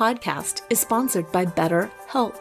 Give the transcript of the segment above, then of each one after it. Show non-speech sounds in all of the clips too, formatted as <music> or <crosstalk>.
Podcast is sponsored by BetterHelp.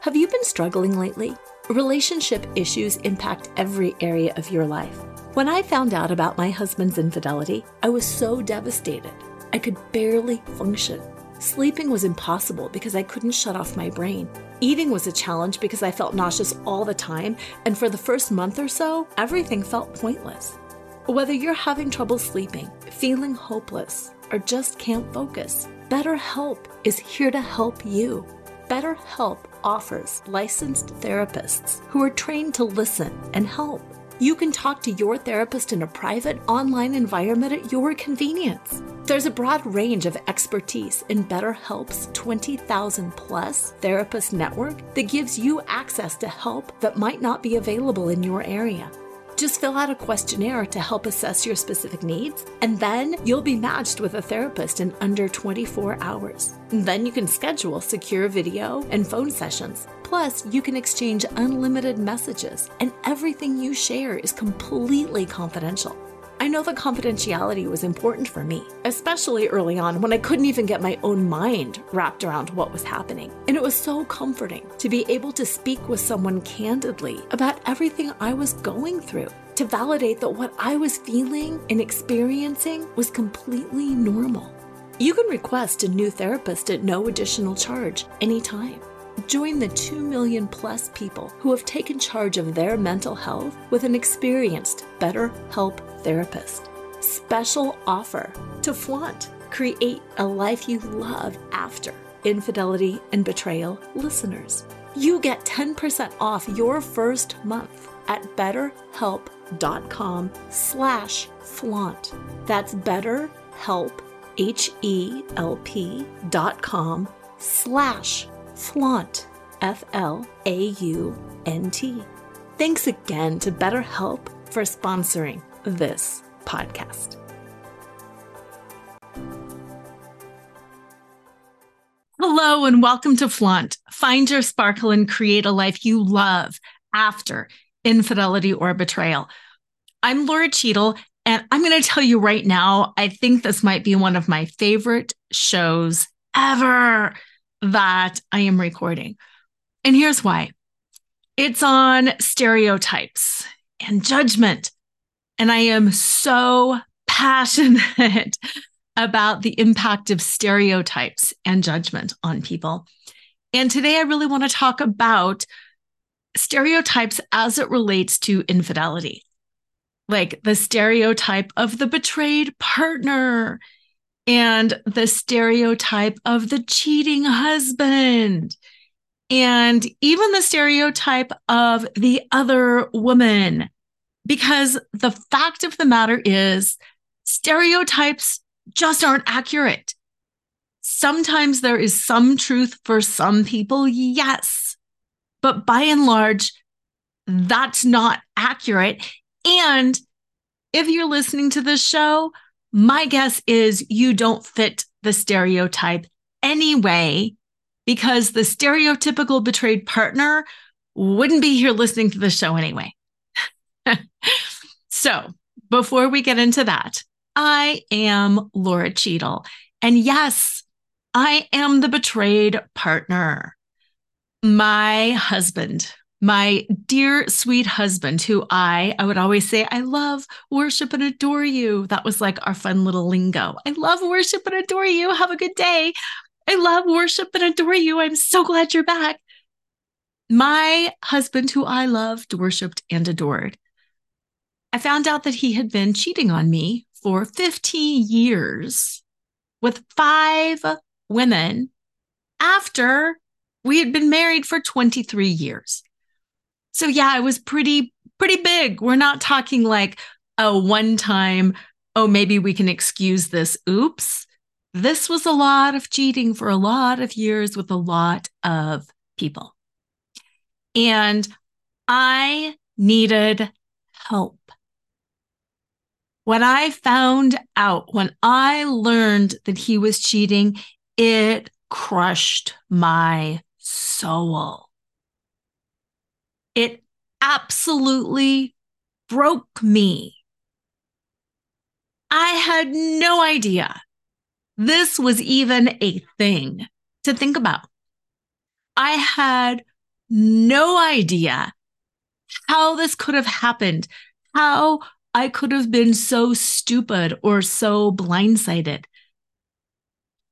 Have you been struggling lately? Relationship issues impact every area of your life. When I found out about my husband's infidelity, I was so devastated. I could barely function. Sleeping was impossible because I couldn't shut off my brain. Eating was a challenge because I felt nauseous all the time, and for the first month or so, everything felt pointless. Whether you're having trouble sleeping, feeling hopeless, or just can't focus, BetterHelp is here to help you. BetterHelp offers licensed therapists who are trained to listen and help. You can talk to your therapist in a private online environment at your convenience. There's a broad range of expertise in BetterHelp's 20,000 plus therapist network that gives you access to help that might not be available in your area. Just fill out a questionnaire to help assess your specific needs, and then you'll be matched with a therapist in under 24 hours. Then you can schedule secure video and phone sessions. Plus, you can exchange unlimited messages, and everything you share is completely confidential. I know that confidentiality was important for me, especially early on when I couldn't even get my own mind wrapped around what was happening. And it was so comforting to be able to speak with someone candidly about everything I was going through, to validate that what I was feeling and experiencing was completely normal. You can request a new therapist at no additional charge anytime. Join the 2 million plus people who have taken charge of their mental health with an experienced BetterHelp therapist. Special offer to flaunt. Create a life you love after infidelity and betrayal listeners. You get 10% off your first month at betterhelp.com slash flaunt. That's betterhelp, H-E-L-P dot com slash flaunt, F L A U N T. Thanks again to BetterHelp for sponsoring this podcast. Hello, and welcome to Flaunt. Find your sparkle and create a life you love after infidelity or betrayal. I'm Lora Cheadle, and I'm going to tell you right now, I think this might be one of my favorite shows ever that I am recording. And here's why it's on stereotypes and judgment. And I am so passionate <laughs> about the impact of stereotypes and judgment on people. And today I really want to talk about stereotypes as it relates to infidelity, like the stereotype of the betrayed partner and the stereotype of the cheating husband and even the stereotype of the other woman. Because the fact of the matter is, stereotypes just aren't accurate. Sometimes there is some truth for some people, yes. But by and large, that's not accurate. And if you're listening to this show, my guess is you don't fit the stereotype anyway, because the stereotypical betrayed partner wouldn't be here listening to the show anyway. <laughs> so, before we get into that, I am Lora Cheadle. And yes, I am the betrayed partner. My husband my dear sweet husband who I I would always say I love worship and adore you. That was like our fun little lingo. I love worship and adore you. Have a good day. I love worship and adore you. I'm so glad you're back. My husband who I loved, worshiped and adored. I found out that he had been cheating on me for 15 years with five women after we had been married for 23 years. So yeah, it was pretty pretty big. We're not talking like a one time, oh maybe we can excuse this oops. this was a lot of cheating for a lot of years with a lot of people. And I needed help. When I found out, when I learned that he was cheating, it crushed my soul. It absolutely broke me. I had no idea this was even a thing to think about. I had no idea how this could have happened, how I could have been so stupid or so blindsided.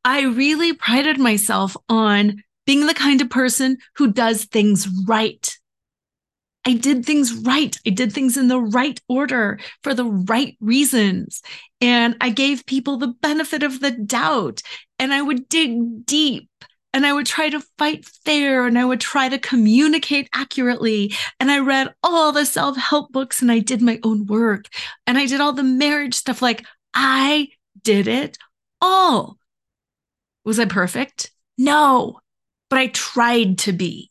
I really prided myself on being the kind of person who does things right. I did things right. I did things in the right order for the right reasons. And I gave people the benefit of the doubt. And I would dig deep and I would try to fight fair and I would try to communicate accurately. And I read all the self help books and I did my own work and I did all the marriage stuff. Like I did it all. Was I perfect? No, but I tried to be.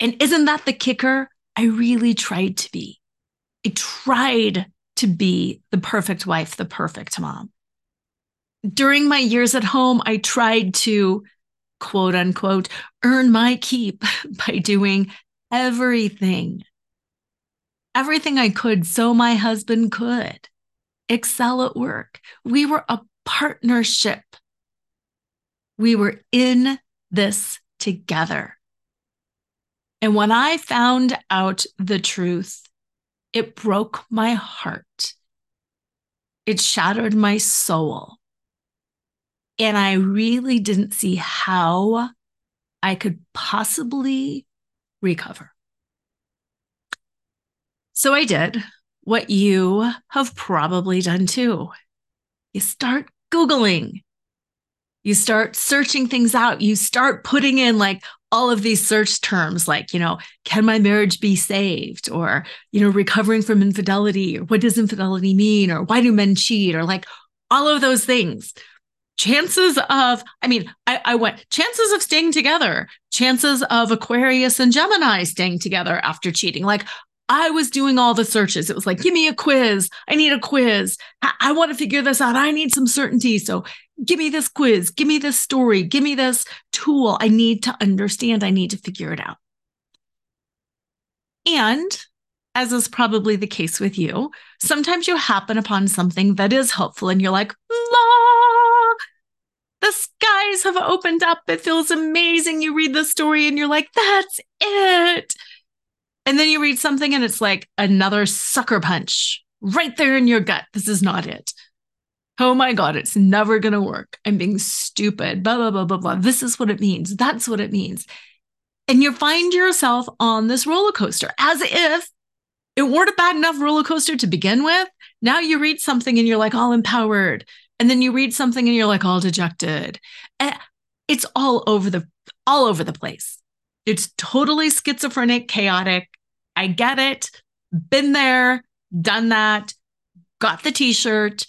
And isn't that the kicker? I really tried to be. I tried to be the perfect wife, the perfect mom. During my years at home, I tried to quote unquote earn my keep <laughs> by doing everything, everything I could so my husband could excel at work. We were a partnership. We were in this together. And when I found out the truth, it broke my heart. It shattered my soul. And I really didn't see how I could possibly recover. So I did what you have probably done too. You start Googling, you start searching things out, you start putting in like all of these search terms like, you know, can my marriage be saved? Or, you know, recovering from infidelity, or what does infidelity mean? Or why do men cheat? Or like all of those things. Chances of, I mean, I, I went, chances of staying together, chances of Aquarius and Gemini staying together after cheating. Like I was doing all the searches. It was like, give me a quiz. I need a quiz. I, I want to figure this out. I need some certainty. So give me this quiz, give me this story, give me this tool. I need to understand, I need to figure it out. And as is probably the case with you, sometimes you happen upon something that is helpful and you're like, la, the skies have opened up. It feels amazing. You read the story and you're like, that's it. And then you read something and it's like another sucker punch right there in your gut. This is not it oh my God, it's never going to work. I'm being stupid, blah, blah, blah, blah, blah. This is what it means. That's what it means. And you find yourself on this roller coaster as if it weren't a bad enough roller coaster to begin with. Now you read something and you're like all empowered. And then you read something and you're like all dejected. And it's all over the all over the place. It's totally schizophrenic, chaotic. I get it. Been there, done that, got the t-shirt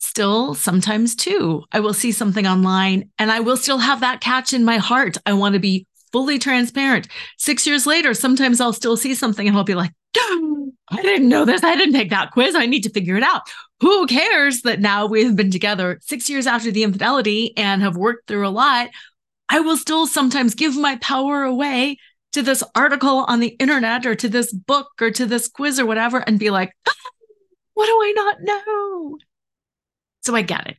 still sometimes too i will see something online and i will still have that catch in my heart i want to be fully transparent. Six years later sometimes i'll still see something and i'll be like i didn't know this. I didn't take that quiz. I need to figure it out. Who cares that now we've been together six years after the infidelity and have worked through a lot? I will still sometimes give my power away to this article on the internet or to this book or to this quiz or whatever and be like ah, what do i not know? So I get it.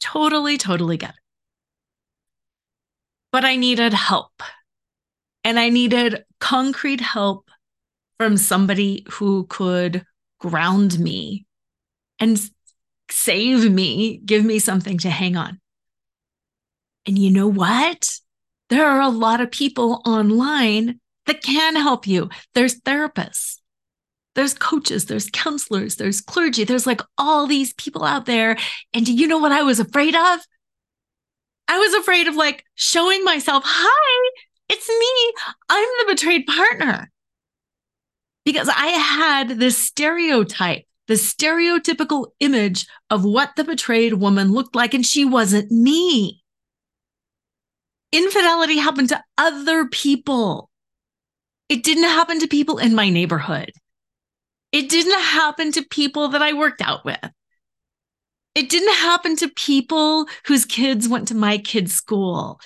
Totally, totally get it. But I needed help. And I needed concrete help from somebody who could ground me and save me, give me something to hang on. And you know what? There are a lot of people online that can help you. There's therapists, there's coaches, there's counselors, there's clergy, there's like all these people out there. And do you know what I was afraid of? I was afraid of like showing myself, hi, it's me. I'm the betrayed partner. Because I had this stereotype, the stereotypical image of what the betrayed woman looked like, and she wasn't me. Infidelity happened to other people. It didn't happen to people in my neighborhood. It didn't happen to people that I worked out with. It didn't happen to people whose kids went to my kids' school.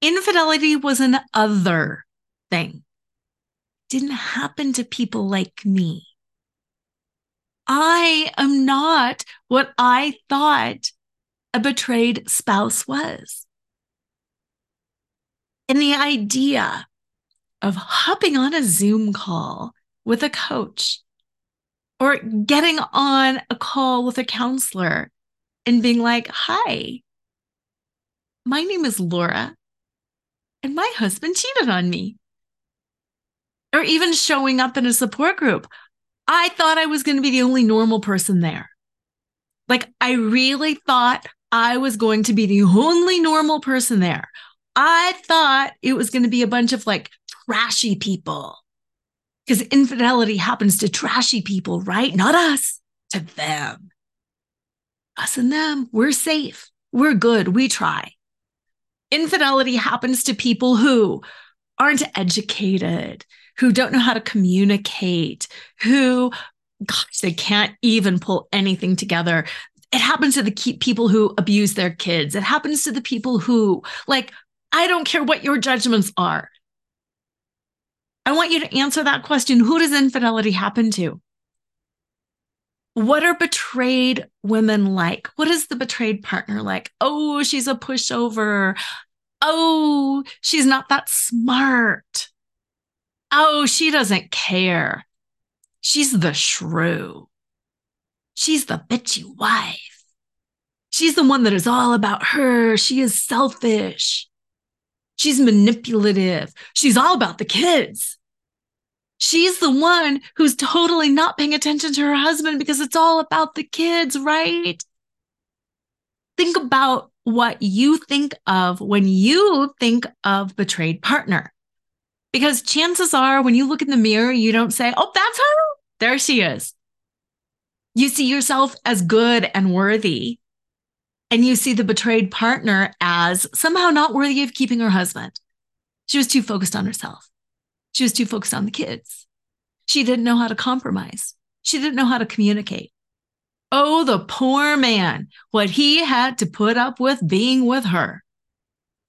Infidelity was an other thing. It didn't happen to people like me. I am not what I thought a betrayed spouse was. And the idea of hopping on a Zoom call with a coach or getting on a call with a counselor and being like, Hi, my name is Lora, and my husband cheated on me. Or even showing up in a support group. I thought I was going to be the only normal person there. Like, I really thought I was going to be the only normal person there. I thought it was going to be a bunch of like trashy people because infidelity happens to trashy people, right? Not us, to them. Us and them, we're safe. We're good. We try. Infidelity happens to people who aren't educated, who don't know how to communicate, who, gosh, they can't even pull anything together. It happens to the people who abuse their kids. It happens to the people who, like, I don't care what your judgments are. I want you to answer that question Who does infidelity happen to? What are betrayed women like? What is the betrayed partner like? Oh, she's a pushover. Oh, she's not that smart. Oh, she doesn't care. She's the shrew. She's the bitchy wife. She's the one that is all about her. She is selfish. She's manipulative. She's all about the kids. She's the one who's totally not paying attention to her husband because it's all about the kids, right? Think about what you think of when you think of betrayed partner. Because chances are, when you look in the mirror, you don't say, Oh, that's her. There she is. You see yourself as good and worthy. And you see the betrayed partner as somehow not worthy of keeping her husband. She was too focused on herself. She was too focused on the kids. She didn't know how to compromise. She didn't know how to communicate. Oh, the poor man, what he had to put up with being with her.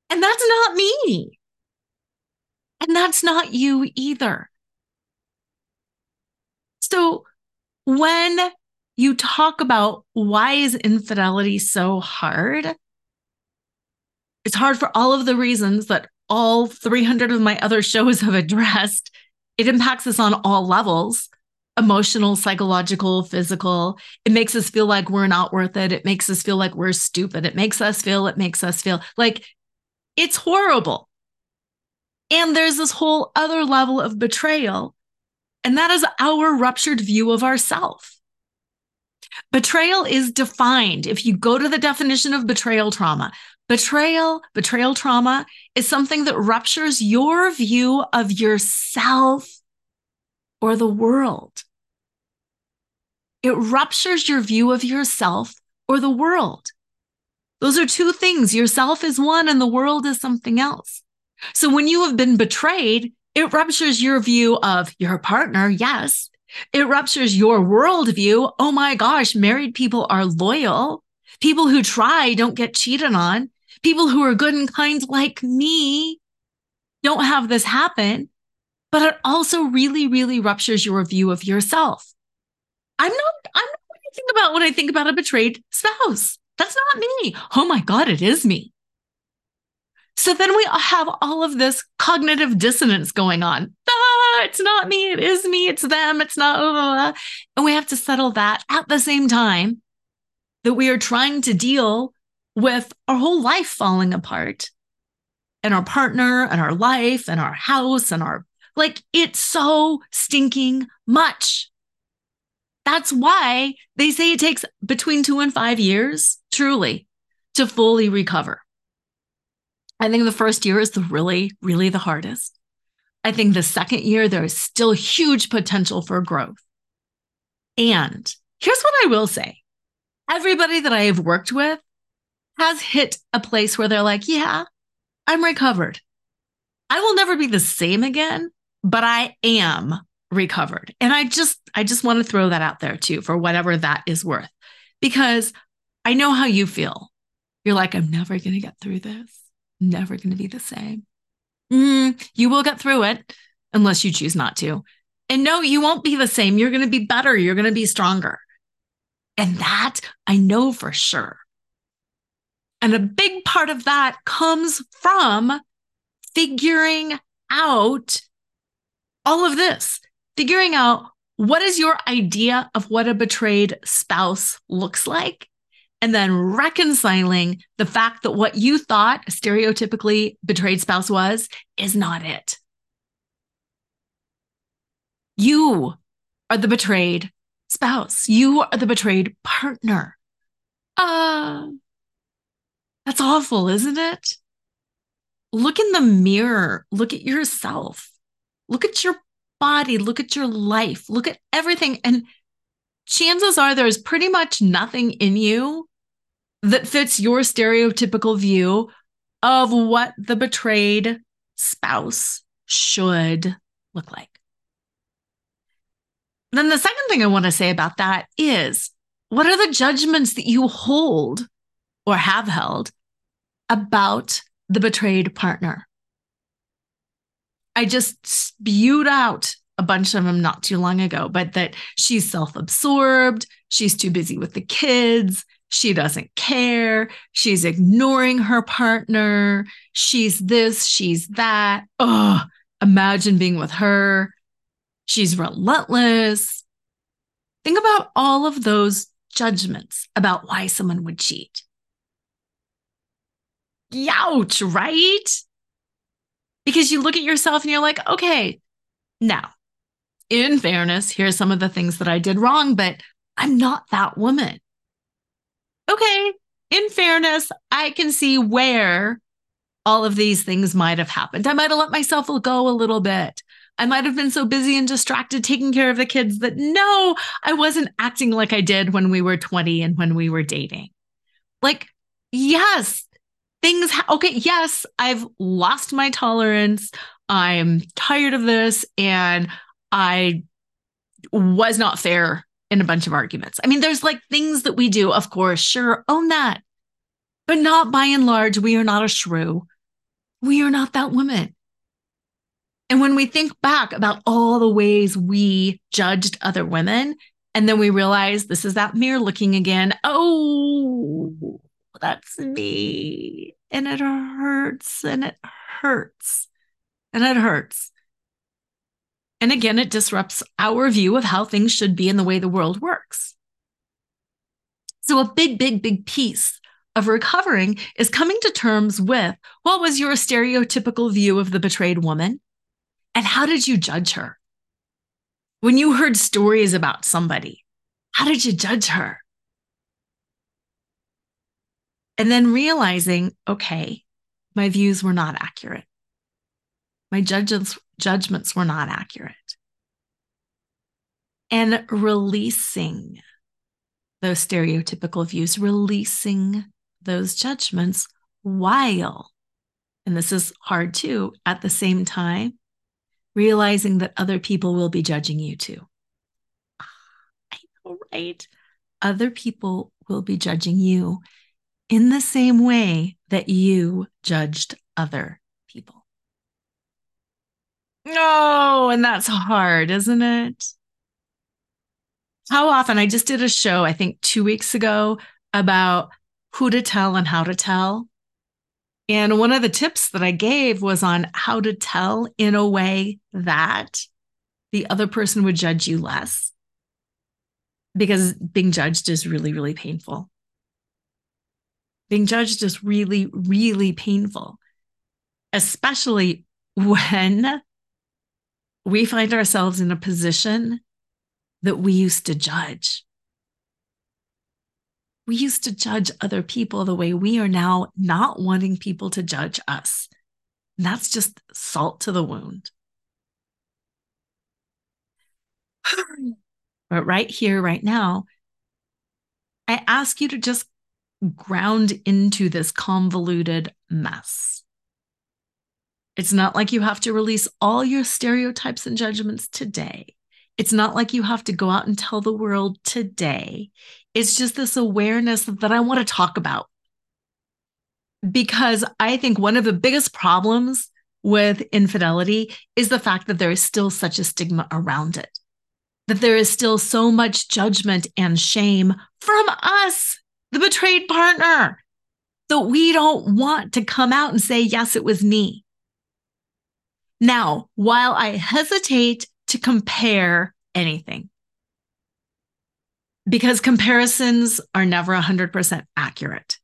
And that's not me. And that's not you either. So when you talk about why is infidelity so hard, it's hard for all of the reasons that all 300 of my other shows have addressed, it impacts us on all levels emotional, psychological, physical. It makes us feel like we're not worth it. It makes us feel like we're stupid. It makes us feel, it makes us feel like it's horrible. And there's this whole other level of betrayal, and that is our ruptured view of ourself. Betrayal is defined. If you go to the definition of betrayal trauma, Betrayal, betrayal trauma is something that ruptures your view of yourself or the world. It ruptures your view of yourself or the world. Those are two things. Yourself is one and the world is something else. So when you have been betrayed, it ruptures your view of your partner. Yes. It ruptures your worldview. Oh my gosh, married people are loyal. People who try don't get cheated on people who are good and kind like me don't have this happen, but it also really, really ruptures your view of yourself. I'm not, I'm not what I think about when I think about a betrayed spouse. That's not me. Oh my God, it is me. So then we have all of this cognitive dissonance going on. Ah, it's not me. It is me. It's them. It's not. Blah, blah, blah. And we have to settle that at the same time that we are trying to deal with our whole life falling apart and our partner and our life and our house and our like it's so stinking much. That's why they say it takes between two and five years, truly, to fully recover. I think the first year is the really, really the hardest. I think the second year, there is still huge potential for growth. And here's what I will say everybody that I have worked with has hit a place where they're like, yeah, I'm recovered. I will never be the same again, but I am recovered. And I just, I just want to throw that out there too for whatever that is worth, because I know how you feel. You're like, I'm never going to get through this, never going to be the same. Mm, you will get through it unless you choose not to. And no, you won't be the same. You're going to be better. You're going to be stronger. And that I know for sure. And a big part of that comes from figuring out all of this, figuring out what is your idea of what a betrayed spouse looks like, and then reconciling the fact that what you thought a stereotypically betrayed spouse was is not it. You are the betrayed spouse. You are the betrayed partner. Uh, that's awful, isn't it? Look in the mirror. Look at yourself. Look at your body. Look at your life. Look at everything. And chances are there's pretty much nothing in you that fits your stereotypical view of what the betrayed spouse should look like. Then the second thing I want to say about that is what are the judgments that you hold or have held about the betrayed partner? I just spewed out a bunch of them not too long ago, but that she's self absorbed, she's too busy with the kids, she doesn't care, she's ignoring her partner, she's this, she's that. Oh, imagine being with her. She's relentless. Think about all of those judgments about why someone would cheat. Youch, right? Because you look at yourself and you're like, okay, now, in fairness, here's some of the things that I did wrong, but I'm not that woman. Okay, in fairness, I can see where all of these things might have happened. I might have let myself go a little bit. I might have been so busy and distracted taking care of the kids that no, I wasn't acting like I did when we were 20 and when we were dating. Like, yes, things, okay, yes, I've lost my tolerance. I'm tired of this and I was not fair in a bunch of arguments. I mean, there's like things that we do, of course, sure, own that. But not by and large, we are not a shrew. We are not that woman. And when we think back about all the ways we judged other women, and then we realize this is that mirror looking again. Oh, that's me. And it hurts and it hurts and it hurts. And again, it disrupts our view of how things should be and the way the world works. So, a big, big, big piece of recovering is coming to terms with what was your stereotypical view of the betrayed woman? And how did you judge her? When you heard stories about somebody, how did you judge her? And then realizing, okay, my views were not accurate. My judges, judgments were not accurate. And releasing those stereotypical views, releasing those judgments while, and this is hard too, at the same time, realizing that other people will be judging you too. Ah, I know, right? Other people will be judging you in the same way that you judged other people. Oh, and that's hard, isn't it? How often I just did a show, I think two weeks ago, about who to tell and how to tell. And one of the tips that I gave was on how to tell in a way that the other person would judge you less. Because being judged is really, really painful. Being judged is really, really painful, especially when we find ourselves in a position that we used to judge we used to judge other people the way we are now not wanting people to judge us. And that's just salt to the wound. <sighs> But right here, right now, I ask you to just ground into this convoluted mess. It's not like you have to release all your stereotypes and judgments today. It's not like you have to go out and tell the world today. It's just this awareness that I want to talk about. Because I think one of the biggest problems with infidelity is the fact that there is still such a stigma around it, that there is still so much judgment and shame from us, the betrayed partner, that we don't want to come out and say, yes, it was me. Now, while I hesitate to compare anything, because comparisons are never 100% accurate,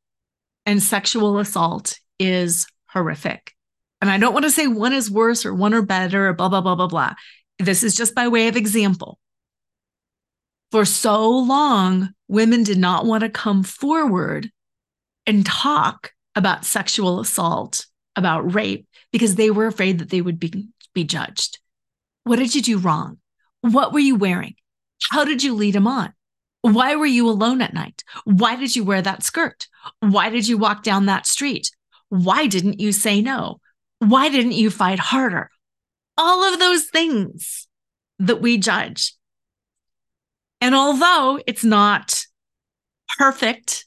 and sexual assault is horrific. And I don't want to say one is worse or one are better or blah, blah, blah, blah, blah. This is just by way of example. For so long, women did not want to come forward and talk about sexual assault, about rape, because they were afraid that they would be, be judged. What did you do wrong? What were you wearing? How did you lead him on? Why were you alone at night? Why did you wear that skirt? Why did you walk down that street? Why didn't you say no? Why didn't you fight harder? All of those things that we judge. And although it's not perfect,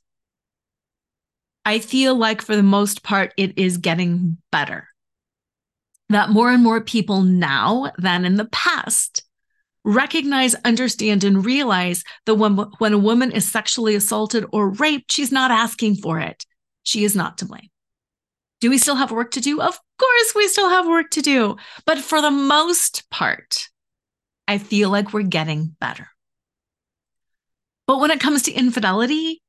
I feel like for the most part, it is getting better that more and more people now than in the past recognize, understand, and realize that when, when a woman is sexually assaulted or raped, she's not asking for it. She is not to blame. Do we still have work to do? Of course, we still have work to do. But for the most part, I feel like we're getting better. But when it comes to infidelity,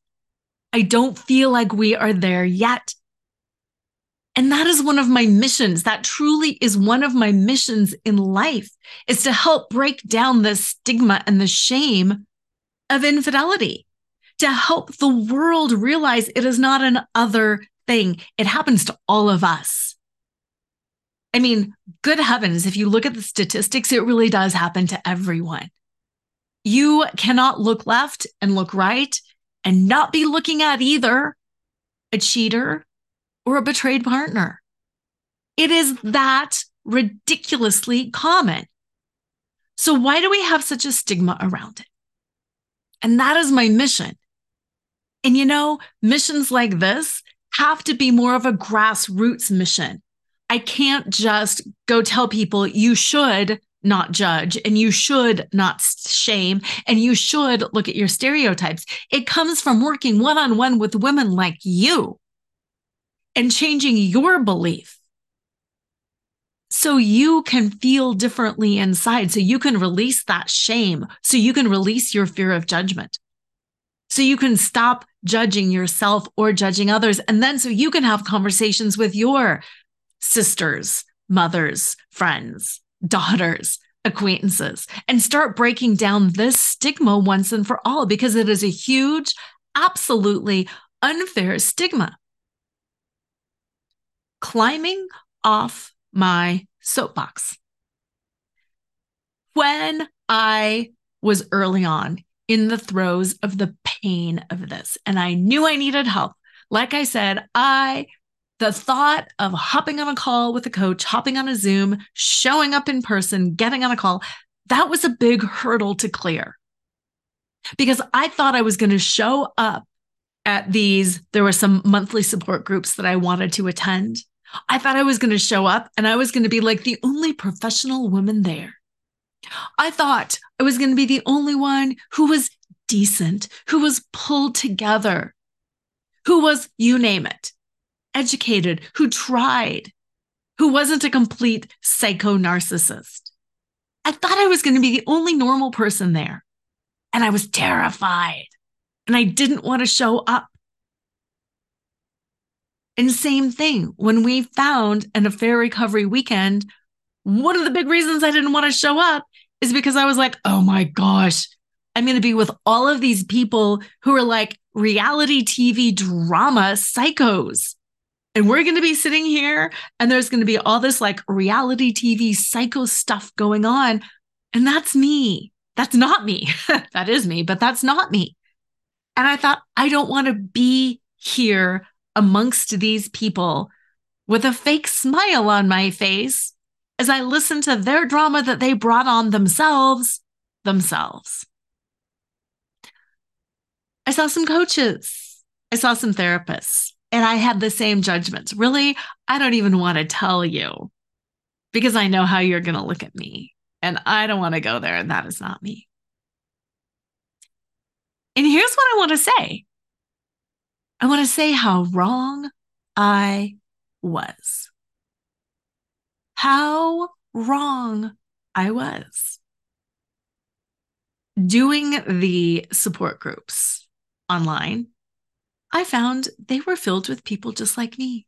I don't feel like we are there yet. And that is one of my missions. That truly is one of my missions in life is to help break down the stigma and the shame of infidelity, to help the world realize it is not an other thing. It happens to all of us. I mean, good heavens, if you look at the statistics, it really does happen to everyone. You cannot look left and look right and not be looking at either a cheater or a betrayed partner. It is that ridiculously common. So, why do we have such a stigma around it? And that is my mission. And you know, missions like this have to be more of a grassroots mission. I can't just go tell people you should not judge and you should not shame and you should look at your stereotypes. It comes from working one on one with women like you and changing your belief so you can feel differently inside, so you can release that shame, so you can release your fear of judgment, so you can stop judging yourself or judging others. And then so you can have conversations with your sisters, mothers, friends, daughters, acquaintances, and start breaking down this stigma once and for all, because it is a huge, absolutely unfair stigma climbing off my soapbox. When I was early on in the throes of the pain of this, and I knew I needed help, like I said, I the thought of hopping on a call with a coach, hopping on a Zoom, showing up in person, getting on a call, that was a big hurdle to clear. Because I thought I was going to show up at these, there were some monthly support groups that I wanted to attend. I thought I was going to show up and I was going to be like the only professional woman there. I thought I was going to be the only one who was decent, who was pulled together, who was, you name it, educated, who tried, who wasn't a complete psycho narcissist. I thought I was going to be the only normal person there. And I was terrified and I didn't want to show up. And same thing, when we found an affair recovery weekend, one of the big reasons I didn't want to show up is because I was like, oh my gosh, I'm going to be with all of these people who are like reality TV drama psychos. And we're going to be sitting here and there's going to be all this like reality TV psycho stuff going on. And that's me. That's not me. <laughs> that is me, but that's not me. And I thought, I don't want to be here amongst these people with a fake smile on my face as I listen to their drama that they brought on themselves, themselves. I saw some coaches, I saw some therapists, and I had the same judgments. Really, I don't even want to tell you because I know how you're going to look at me. And I don't want to go there. And that is not me. And here's what I want to say I want to say how wrong I was. How wrong I was. Doing the support groups online, I found they were filled with people just like me.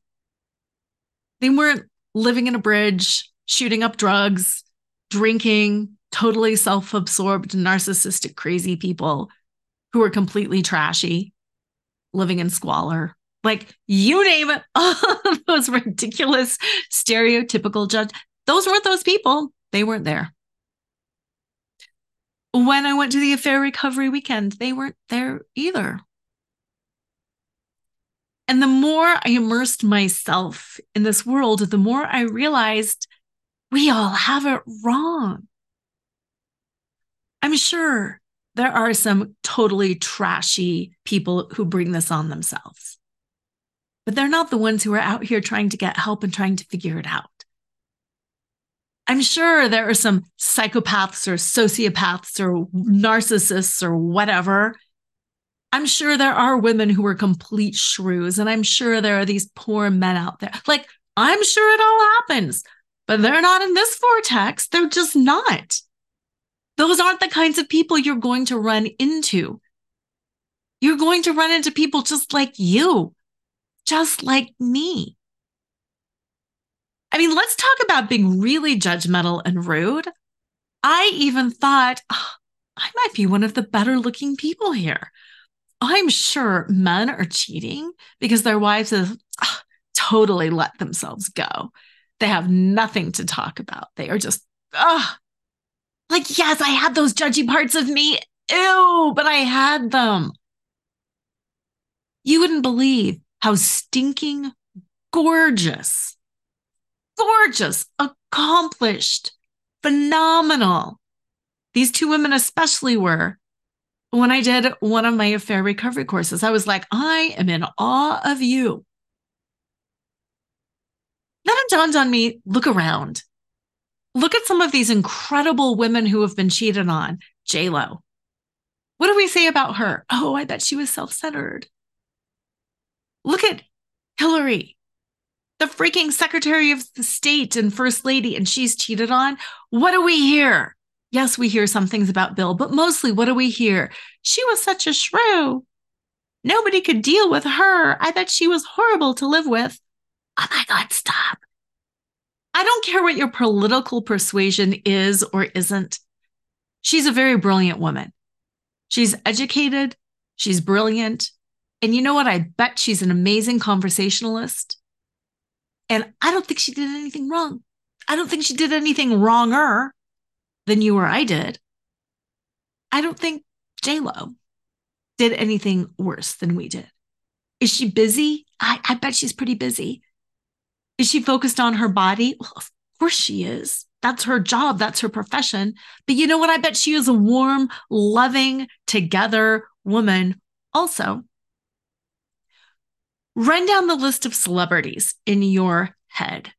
They weren't living in a bridge, shooting up drugs, drinking, totally self absorbed, narcissistic, crazy people who are completely trashy, living in squalor. Like you name it, <laughs> all those ridiculous, stereotypical judge. Those weren't those people. They weren't there. When I went to the affair recovery weekend, they weren't there either. And the more I immersed myself in this world, the more I realized we all have it wrong. I'm sure there are some totally trashy people who bring this on themselves, but they're not the ones who are out here trying to get help and trying to figure it out. I'm sure there are some psychopaths or sociopaths or narcissists or whatever. I'm sure there are women who are complete shrews, and I'm sure there are these poor men out there. Like, I'm sure it all happens but they're not in this vortex. They're just not. Those aren't the kinds of people you're going to run into. You're going to run into people just like you, just like me. I mean, let's talk about being really judgmental and rude. I even thought, oh, I might be one of the better looking people here. I'm sure men are cheating because their wives have oh, totally let themselves go. They have nothing to talk about. They are just, ah, like, yes, I had those judgy parts of me. Ew, but I had them. You wouldn't believe how stinking gorgeous, gorgeous, accomplished, phenomenal these two women, especially, were when I did one of my affair recovery courses. I was like, I am in awe of you. Then it dawned on me look around. Look at some of these incredible women who have been cheated on. Lo. What do we say about her? Oh, I bet she was self centered. Look at Hillary, the freaking Secretary of State and First Lady, and she's cheated on. What do we hear? Yes, we hear some things about Bill, but mostly what do we hear? She was such a shrew. Nobody could deal with her. I bet she was horrible to live with. Oh my God, stop. I don't care what your political persuasion is or isn't. She's a very brilliant woman. She's educated, she's brilliant. And you know what? I bet she's an amazing conversationalist. And I don't think she did anything wrong. I don't think she did anything wronger than you or I did. I don't think Lo did anything worse than we did. Is she busy? I, I bet she's pretty busy. Is she focused on her body? Well, of course she is. That's her job. That's her profession. But you know what? I bet she is a warm, loving, together woman also. Run down the list of celebrities in your head.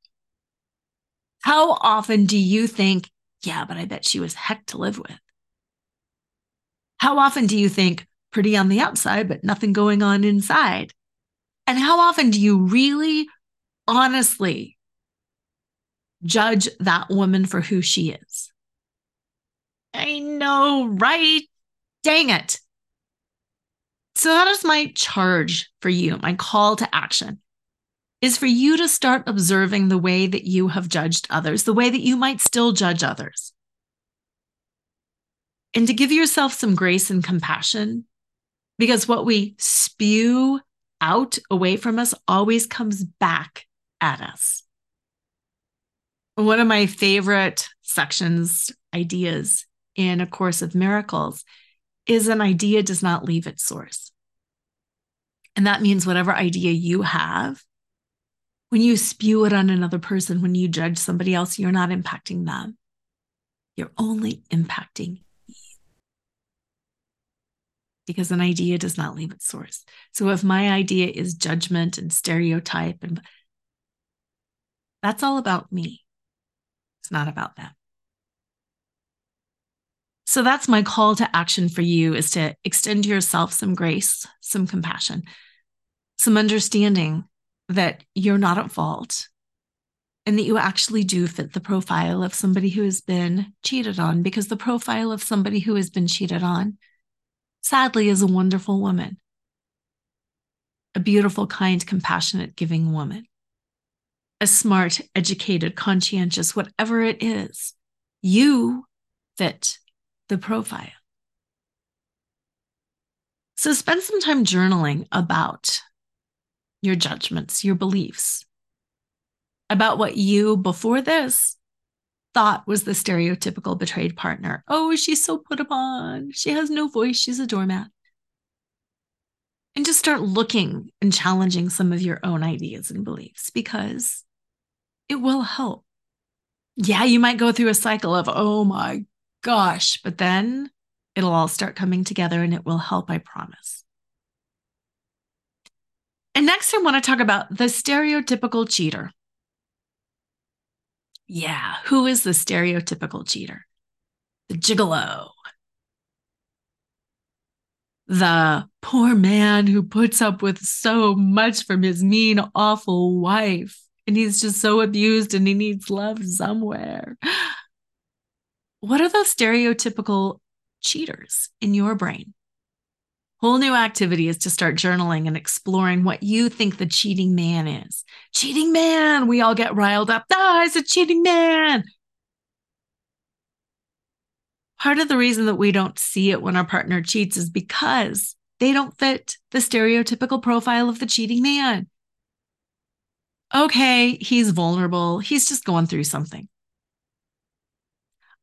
How often do you think, yeah, but I bet she was heck to live with? How often do you think, pretty on the outside, but nothing going on inside? And how often do you really, honestly judge that woman for who she is. I know, right? Dang it. So, that is my charge for you, my call to action is for you to start observing the way that you have judged others, the way that you might still judge others. And to give yourself some grace and compassion, because what we spew out away from us always comes back at us. One of my favorite sections, ideas, in A Course of Miracles is an idea does not leave its source. And that means whatever idea you have, when you spew it on another person, when you judge somebody else, you're not impacting them. You're only impacting you. Because an idea does not leave its source. So if my idea is judgment and stereotype, and that's all about me, it's not about them. So that's my call to action for you is to extend to yourself some grace, some compassion, some understanding that you're not at fault and that you actually do fit the profile of somebody who has been cheated on because the profile of somebody who has been cheated on sadly is a wonderful woman a beautiful kind compassionate giving woman a smart educated conscientious whatever it is you fit the profile. So spend some time journaling about your judgments, your beliefs, about what you before this thought was the stereotypical betrayed partner. Oh, she's so put upon. She has no voice. She's a doormat. And just start looking and challenging some of your own ideas and beliefs because it will help. Yeah, you might go through a cycle of, oh my gosh, but then it'll all start coming together and it will help, I promise. And next, I want to talk about the stereotypical cheater. Yeah, who is the stereotypical cheater? The gigolo. The poor man who puts up with so much from his mean, awful wife. And he's just so abused and he needs love somewhere what are those stereotypical cheaters in your brain? Whole new activity is to start journaling and exploring what you think the cheating man is. Cheating man, we all get riled up. Ah, it's a cheating man. Part of the reason that we don't see it when our partner cheats is because they don't fit the stereotypical profile of the cheating man. Okay, he's vulnerable. He's just going through something.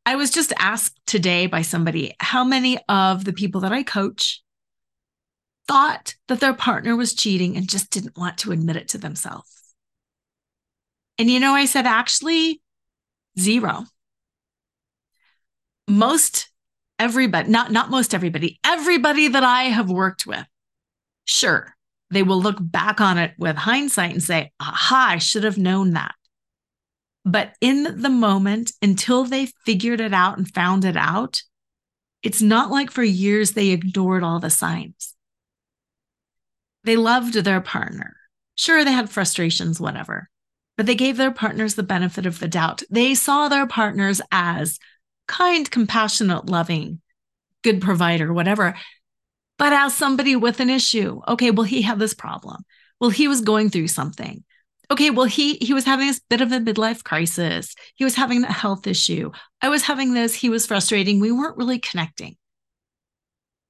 I was just asked today by somebody how many of the people that I coach thought that their partner was cheating and just didn't want to admit it to themselves. And you know, I said, actually, zero. Most everybody, not, not most everybody, everybody that I have worked with, sure, they will look back on it with hindsight and say, aha, I should have known that. But in the moment, until they figured it out and found it out, it's not like for years they ignored all the signs. They loved their partner. Sure, they had frustrations, whatever, but they gave their partners the benefit of the doubt. They saw their partners as kind, compassionate, loving, good provider, whatever, but as somebody with an issue. Okay, well, he had this problem. Well, he was going through something okay well he he was having this bit of a midlife crisis he was having a health issue i was having this he was frustrating we weren't really connecting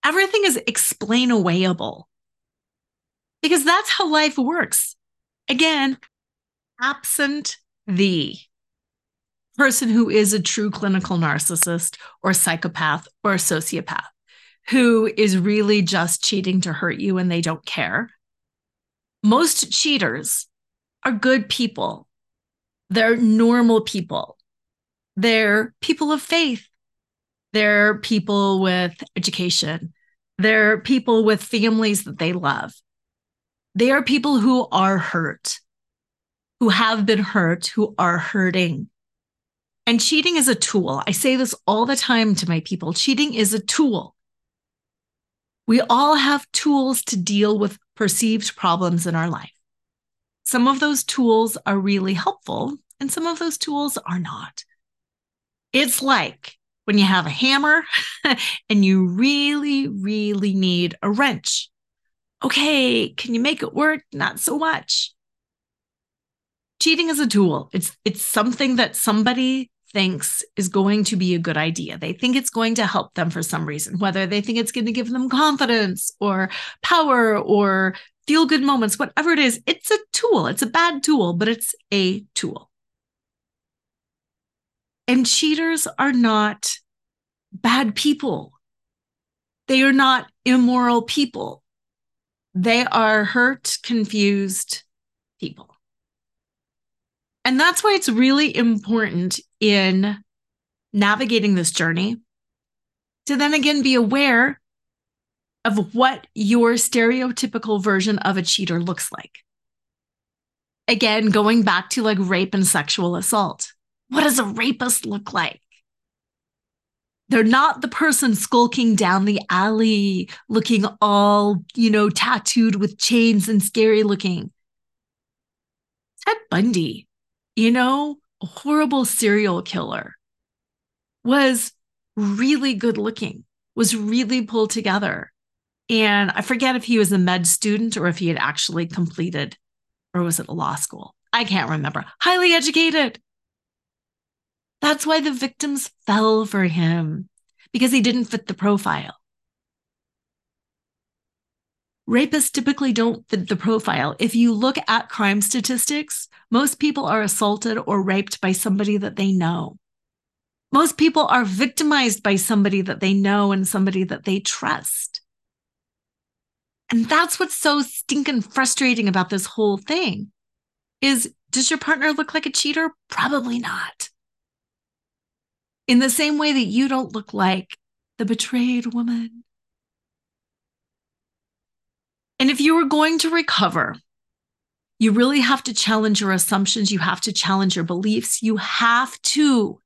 everything is explain awayable because that's how life works again absent the person who is a true clinical narcissist or psychopath or sociopath who is really just cheating to hurt you and they don't care most cheaters are good people. They're normal people. They're people of faith. They're people with education. They're people with families that they love. They are people who are hurt, who have been hurt, who are hurting. And cheating is a tool. I say this all the time to my people cheating is a tool. We all have tools to deal with perceived problems in our life. Some of those tools are really helpful, and some of those tools are not. It's like when you have a hammer <laughs> and you really, really need a wrench. Okay, can you make it work? Not so much. Cheating is a tool. It's it's something that somebody thinks is going to be a good idea. They think it's going to help them for some reason, whether they think it's going to give them confidence or power or feel good moments, whatever it is, it's a tool. It's a bad tool, but it's a tool. And cheaters are not bad people. They are not immoral people. They are hurt, confused people. And that's why it's really important in navigating this journey to then again be aware of what your stereotypical version of a cheater looks like. Again, going back to like rape and sexual assault. What does a rapist look like? They're not the person skulking down the alley looking all, you know, tattooed with chains and scary looking. Ted Bundy, you know, a horrible serial killer, was really good looking, was really pulled together. And I forget if he was a med student or if he had actually completed, or was it a law school? I can't remember. Highly educated. That's why the victims fell for him because he didn't fit the profile. Rapists typically don't fit the profile. If you look at crime statistics, most people are assaulted or raped by somebody that they know. Most people are victimized by somebody that they know and somebody that they trust. And that's what's so stinking frustrating about this whole thing is does your partner look like a cheater? Probably not. In the same way that you don't look like the betrayed woman. And if you are going to recover, you really have to challenge your assumptions. You have to challenge your beliefs. You have to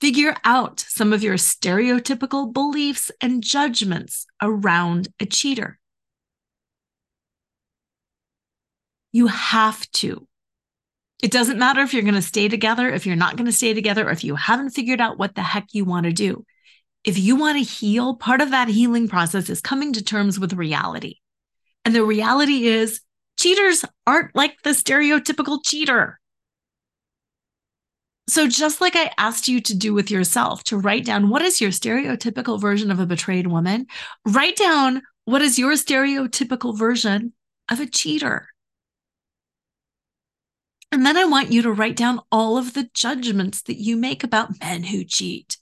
figure out some of your stereotypical beliefs and judgments around a cheater. You have to. It doesn't matter if you're going to stay together, if you're not going to stay together, or if you haven't figured out what the heck you want to do. If you want to heal, part of that healing process is coming to terms with reality. And the reality is, cheaters aren't like the stereotypical cheater. So, just like I asked you to do with yourself, to write down what is your stereotypical version of a betrayed woman, write down what is your stereotypical version of a cheater. And then I want you to write down all of the judgments that you make about men who cheat.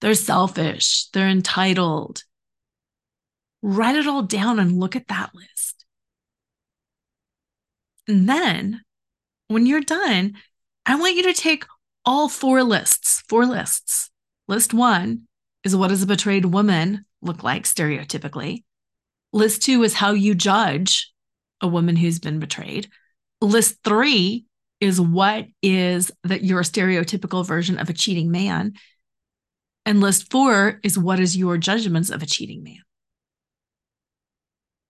They're selfish, they're entitled. Write it all down and look at that list. And then when you're done, I want you to take all four lists, four lists. List one is what does a betrayed woman look like stereotypically? List two is how you judge a woman who's been betrayed. List three is what is that your stereotypical version of a cheating man. And list four is what is your judgments of a cheating man.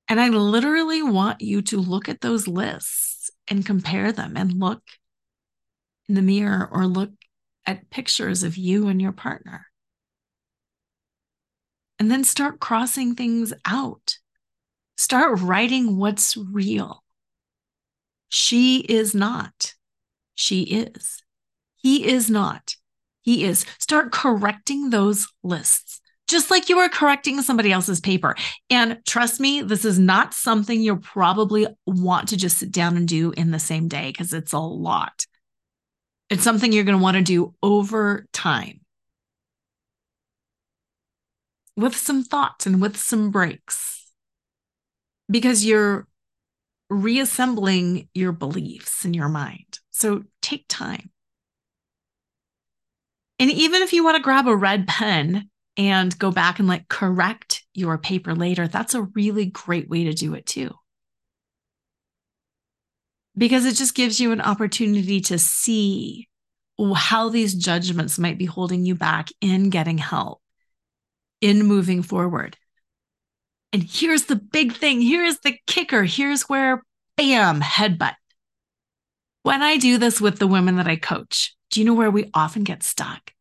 And I literally want you to look at those lists and compare them and look in the mirror or look at pictures of you and your partner. And then start crossing things out. Start writing what's real. She is not. She is. He is not. He is. Start correcting those lists, just like you are correcting somebody else's paper. And trust me, this is not something you'll probably want to just sit down and do in the same day because it's a lot. It's something you're going to want to do over time with some thoughts and with some breaks because you're reassembling your beliefs in your mind. So take time. And even if you want to grab a red pen and go back and like correct your paper later, that's a really great way to do it too. Because it just gives you an opportunity to see how these judgments might be holding you back in getting help, in moving forward. And here's the big thing here's the kicker. Here's where, bam, headbutt. When I do this with the women that I coach, do you know where we often get stuck?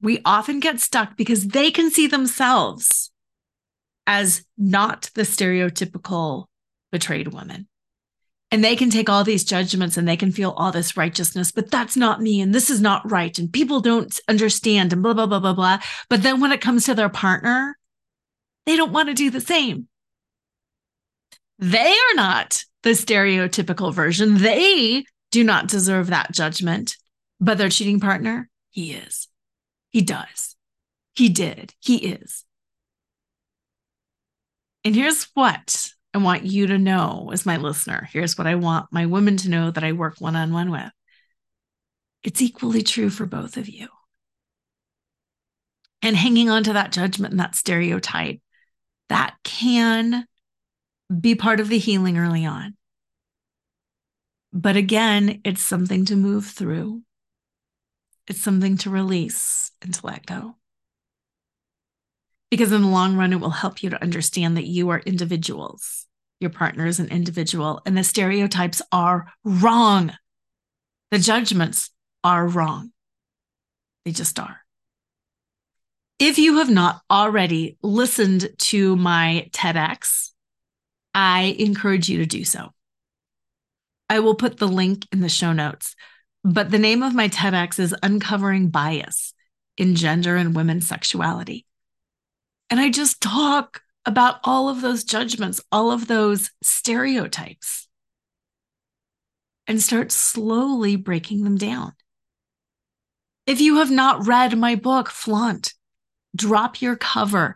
We often get stuck because they can see themselves as not the stereotypical betrayed woman. And they can take all these judgments and they can feel all this righteousness, but that's not me. And this is not right. And people don't understand and blah, blah, blah, blah, blah. But then when it comes to their partner, they don't want to do the same. They are not the stereotypical version. They do not deserve that judgment, but their cheating partner, he is. He does. He did. He is. And here's what I want you to know as my listener. Here's what I want my women to know that I work one on one with. It's equally true for both of you. And hanging on to that judgment and that stereotype, that can be part of the healing early on. But again, it's something to move through, it's something to release and to let go because in the long run, it will help you to understand that you are individuals. Your partner is an individual, and the stereotypes are wrong. The judgments are wrong. They just are. If you have not already listened to my TEDx, I encourage you to do so. I will put the link in the show notes. But the name of my TEDx is Uncovering Bias in Gender and Women's Sexuality. And I just talk about all of those judgments, all of those stereotypes, and start slowly breaking them down. If you have not read my book, Flaunt, drop your cover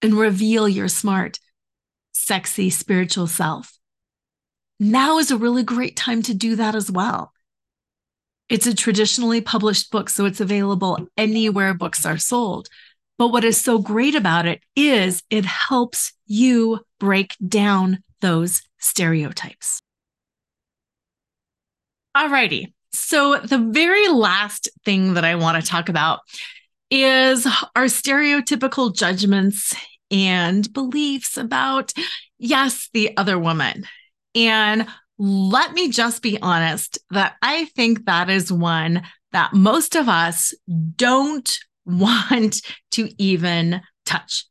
and reveal your smart, sexy, spiritual self. Now is a really great time to do that as well. It's a traditionally published book, so it's available anywhere books are sold. But what is so great about it is it helps you break down those stereotypes. Alrighty. So, the very last thing that I want to talk about is our stereotypical judgments and beliefs about, yes, the other woman. And let me just be honest that I think that is one that most of us don't <laughs> want to even touch.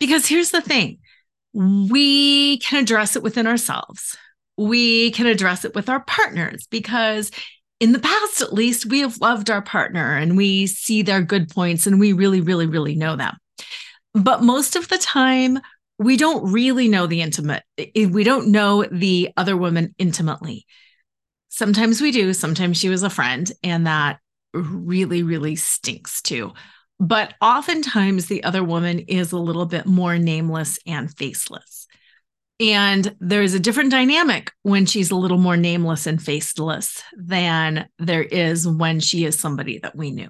Because here's the thing we can address it within ourselves, we can address it with our partners because. In the past, at least, we have loved our partner and we see their good points and we really, really, really know them. But most of the time, we don't really know the intimate. We don't know the other woman intimately. Sometimes we do. Sometimes she was a friend, and that really, really stinks too. But oftentimes the other woman is a little bit more nameless and faceless. And there's a different dynamic when she's a little more nameless and faceless than there is when she is somebody that we knew.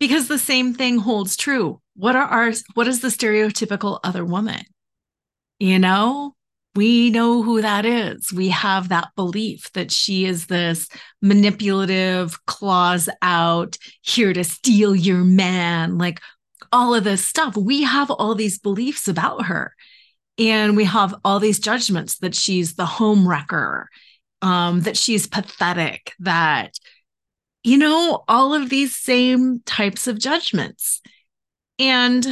Because the same thing holds true. What are our what is the stereotypical other woman? You know, we know who that is. We have that belief that she is this manipulative, claws out, here to steal your man, like all of this stuff. We have all these beliefs about her. And we have all these judgments that she's the home wrecker, um, that she's pathetic, that, you know, all of these same types of judgments. And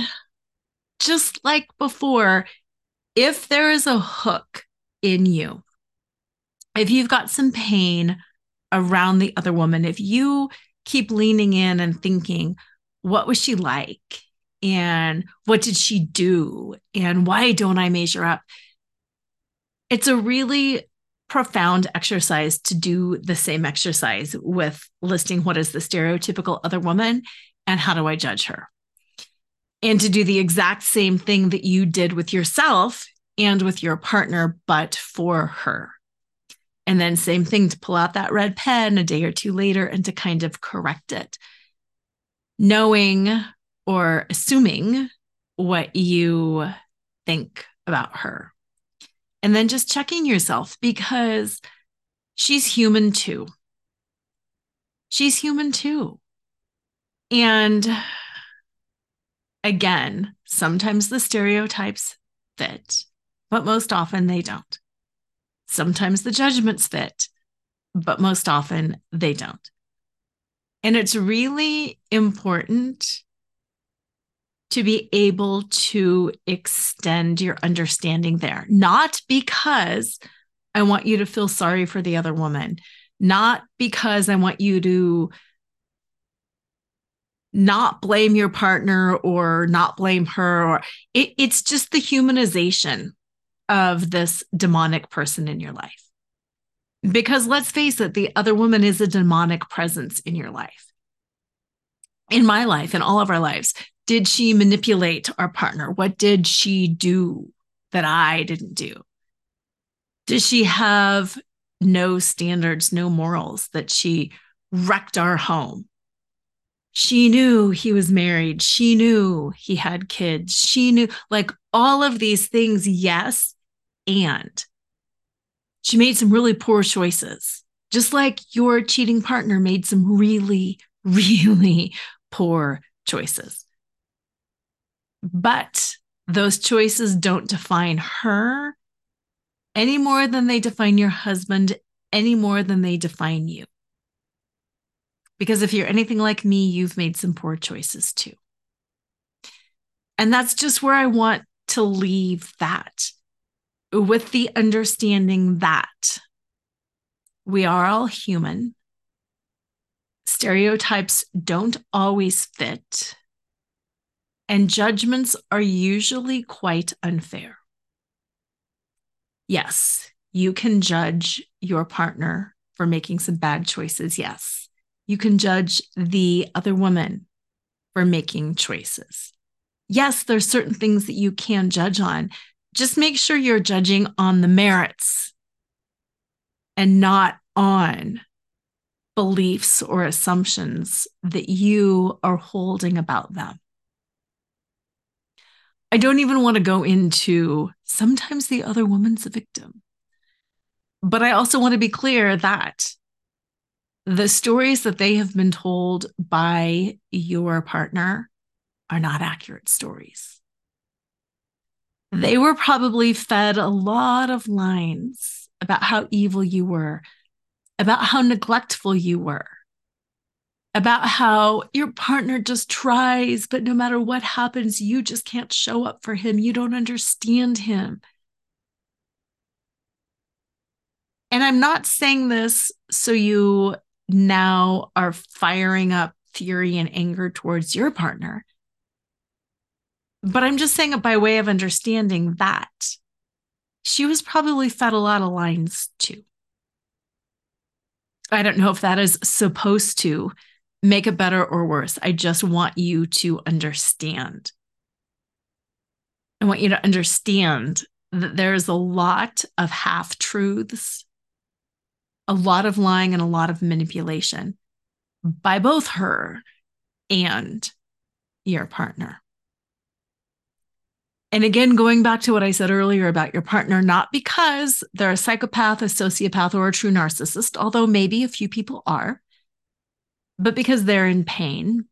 just like before, if there is a hook in you, if you've got some pain around the other woman, if you keep leaning in and thinking, what was she like? And what did she do? And why don't I measure up? It's a really profound exercise to do the same exercise with listing what is the stereotypical other woman and how do I judge her? And to do the exact same thing that you did with yourself and with your partner, but for her. And then, same thing to pull out that red pen a day or two later and to kind of correct it. Knowing or assuming what you think about her. And then just checking yourself because she's human too. She's human too. And Again, sometimes the stereotypes fit, but most often they don't. Sometimes the judgments fit, but most often they don't. And it's really important to be able to extend your understanding there, not because I want you to feel sorry for the other woman, not because I want you to not blame your partner or not blame her or it, it's just the humanization of this demonic person in your life because let's face it the other woman is a demonic presence in your life in my life, in all of our lives, did she manipulate our partner? What did she do that I didn't do? Did she have no standards, no morals that she wrecked our home? She knew he was married. She knew he had kids. She knew like all of these things. Yes. And she made some really poor choices, just like your cheating partner made some really, <laughs> really poor choices. But those choices don't define her any more than they define your husband, any more than they define you. Because if you're anything like me, you've made some poor choices too. And that's just where I want to leave that with the understanding that we are all human. Stereotypes don't always fit, and judgments are usually quite unfair. Yes, you can judge your partner for making some bad choices. Yes, you can judge the other woman for making choices. Yes, there's certain things that you can judge on. Just make sure you're judging on the merits and not on beliefs or assumptions that you are holding about them. I don't even want to go into sometimes the other woman's a victim. But I also want to be clear that the stories that they have been told by your partner are not accurate stories. They were probably fed a lot of lines about how evil you were, about how neglectful you were, about how your partner just tries, but no matter what happens, you just can't show up for him. You don't understand him. And I'm not saying this so you now are firing up fury and anger towards your partner. But I'm just saying it by way of understanding that she was probably fed a lot of lines too. I don't know if that is supposed to make it better or worse. I just want you to understand. I want you to understand that there's a lot of half truths, a lot of lying, and a lot of manipulation by both her and your partner. And again, going back to what I said earlier about your partner, not because they're a psychopath, a sociopath, or a true narcissist, although maybe a few people are, but because they're in pain,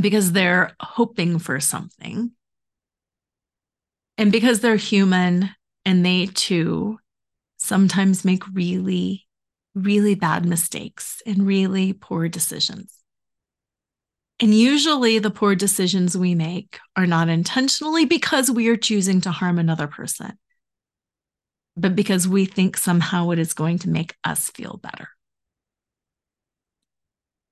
because they're hoping for something, and because they're human and they too sometimes make really, really bad mistakes and really poor decisions. And usually the poor decisions we make are not intentionally because we are choosing to harm another person, but because we think somehow it is going to make us feel better.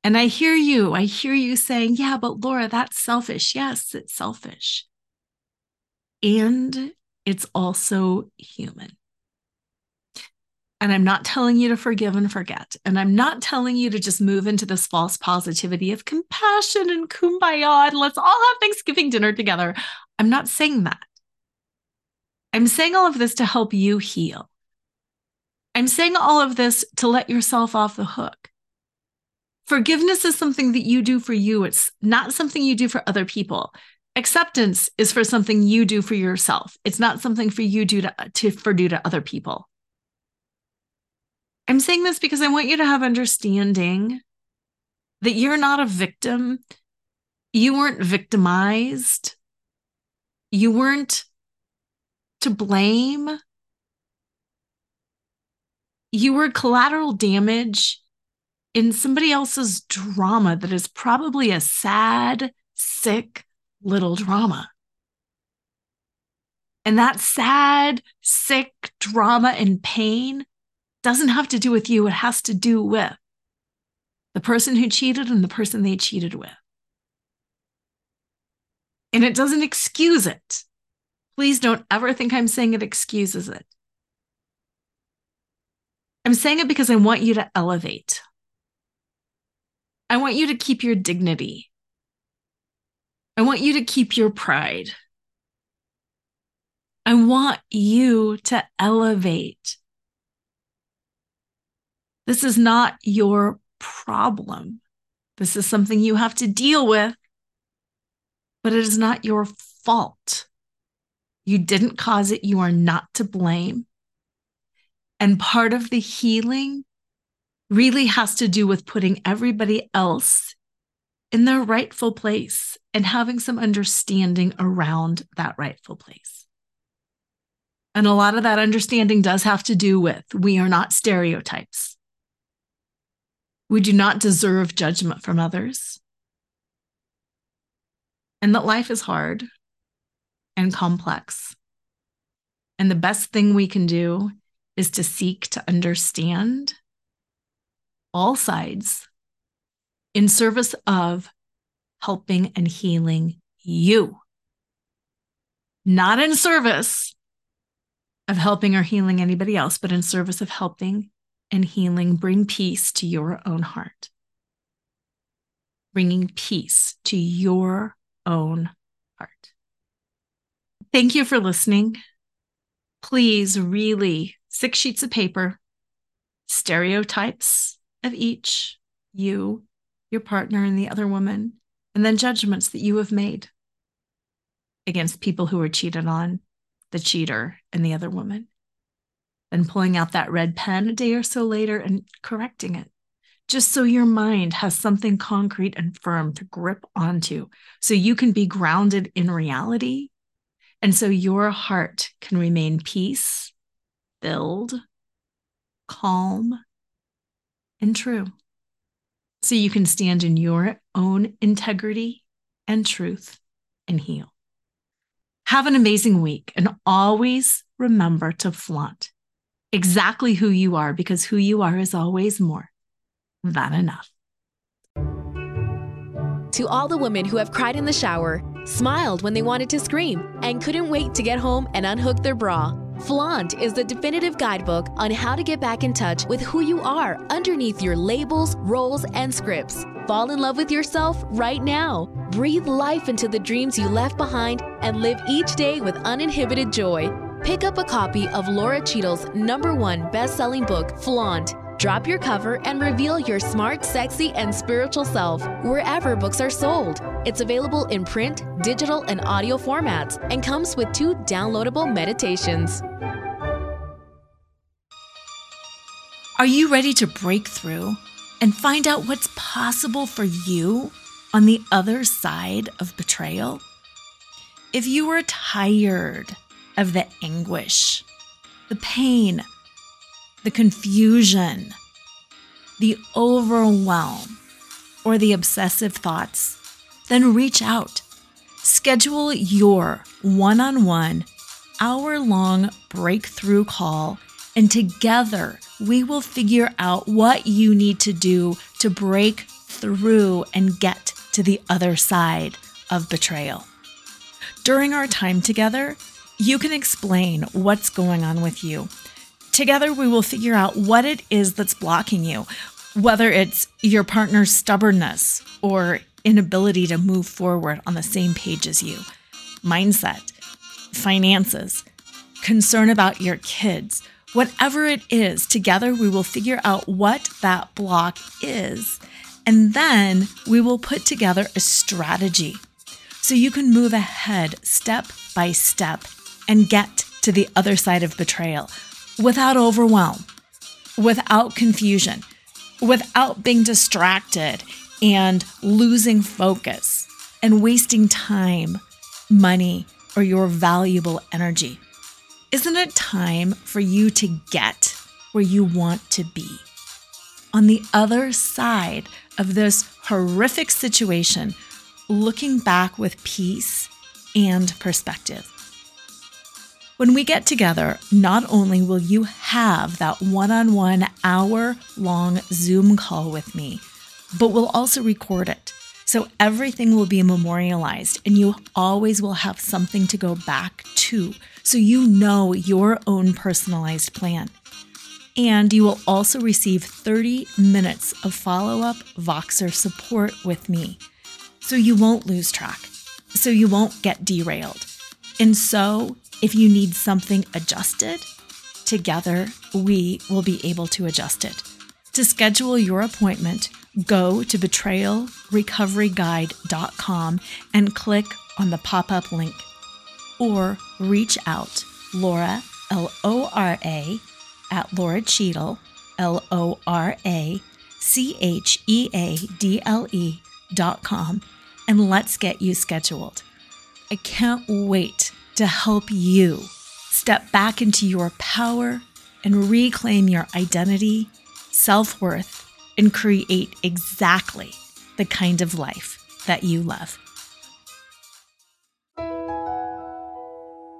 And I hear you. I hear you saying, yeah, but Lora, that's selfish. Yes, it's selfish. And it's also human. And I'm not telling you to forgive and forget. And I'm not telling you to just move into this false positivity of compassion and kumbaya and let's all have Thanksgiving dinner together. I'm not saying that. I'm saying all of this to help you heal. I'm saying all of this to let yourself off the hook. Forgiveness is something that you do for you, it's not something you do for other people. Acceptance is for something you do for yourself. It's not something for you do to, to for do to other people. I'm saying this because I want you to have understanding that you're not a victim. You weren't victimized. You weren't to blame. You were collateral damage in somebody else's drama that is probably a sad, sick little drama. And that sad, sick drama and pain doesn't have to do with you. It has to do with the person who cheated and the person they cheated with. And it doesn't excuse it. Please don't ever think I'm saying it excuses it. I'm saying it because I want you to elevate. I want you to keep your dignity. I want you to keep your pride. I want you to elevate. This is not your problem. This is something you have to deal with, but it is not your fault. You didn't cause it. You are not to blame. And part of the healing really has to do with putting everybody else in their rightful place and having some understanding around that rightful place. And a lot of that understanding does have to do with we are not stereotypes. We do not deserve judgment from others. And that life is hard and complex. And the best thing we can do is to seek to understand all sides in service of helping and healing you, not in service of helping or healing anybody else, but in service of helping and healing bring peace to your own heart, bringing peace to your own heart. Thank you for listening. Please, really, six sheets of paper, stereotypes of each you, your partner, and the other woman, and then judgments that you have made against people who were cheated on, the cheater, and the other woman. Then pulling out that red pen a day or so later and correcting it, just so your mind has something concrete and firm to grip onto, so you can be grounded in reality. And so your heart can remain peace, filled, calm, and true. So you can stand in your own integrity and truth and heal. Have an amazing week and always remember to flaunt exactly who you are because who you are is always more than enough. To all the women who have cried in the shower, smiled when they wanted to scream, and couldn't wait to get home and unhook their bra. Flaunt is the definitive guidebook on how to get back in touch with who you are underneath your labels, roles, and scripts. Fall in love with yourself right now. Breathe life into the dreams you left behind and live each day with uninhibited joy. Pick up a copy of Lora Cheadle's number one best selling book, Flaunt. Drop your cover and reveal your smart, sexy, and spiritual self wherever books are sold. It's available in print, digital, and audio formats and comes with two downloadable meditations. Are you ready to break through and find out what's possible for you on the other side of betrayal? If you are tired of the anguish, the pain, the confusion, the overwhelm, or the obsessive thoughts, then reach out. Schedule your one on one, hour long breakthrough call, and together we will figure out what you need to do to break through and get to the other side of betrayal. During our time together, you can explain what's going on with you Together, we will figure out what it is that's blocking you, whether it's your partner's stubbornness or inability to move forward on the same page as you, mindset, finances, concern about your kids. Whatever it is, together we will figure out what that block is. And then we will put together a strategy so you can move ahead step by step and get to the other side of betrayal without overwhelm, without confusion, without being distracted and losing focus and wasting time, money, or your valuable energy. Isn't it time for you to get where you want to be? On the other side of this horrific situation, looking back with peace and perspective. When we get together, not only will you have that one on one hour long Zoom call with me, but we'll also record it. So everything will be memorialized and you always will have something to go back to so you know your own personalized plan. And you will also receive 30 minutes of follow up Voxer support with me. So you won't lose track, so you won't get derailed. And so, if you need something adjusted, together we will be able to adjust it. To schedule your appointment, go to betrayalrecoveryguide.com and click on the pop up link. Or reach out, Lora, L O R A, at Lora Cheadle, L O R A C H E A D L E dot com, and let's get you scheduled. I can't wait to help you step back into your power and reclaim your identity, self worth, and create exactly the kind of life that you love.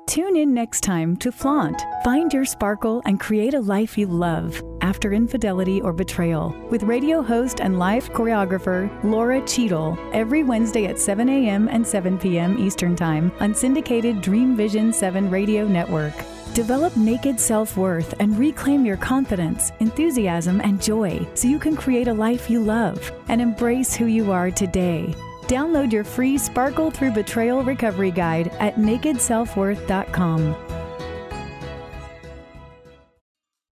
Tune in next time to Flaunt. Find your sparkle and create a life you love after infidelity or betrayal with radio host and life choreographer Lora Cheadle every Wednesday at 7 a.m. and 7 p.m. Eastern Time on syndicated Dream Vision 7 radio network. Develop naked self worth and reclaim your confidence, enthusiasm, and joy so you can create a life you love and embrace who you are today. Download your free Sparkle Through Betrayal Recovery Guide at nakedselfworth.com.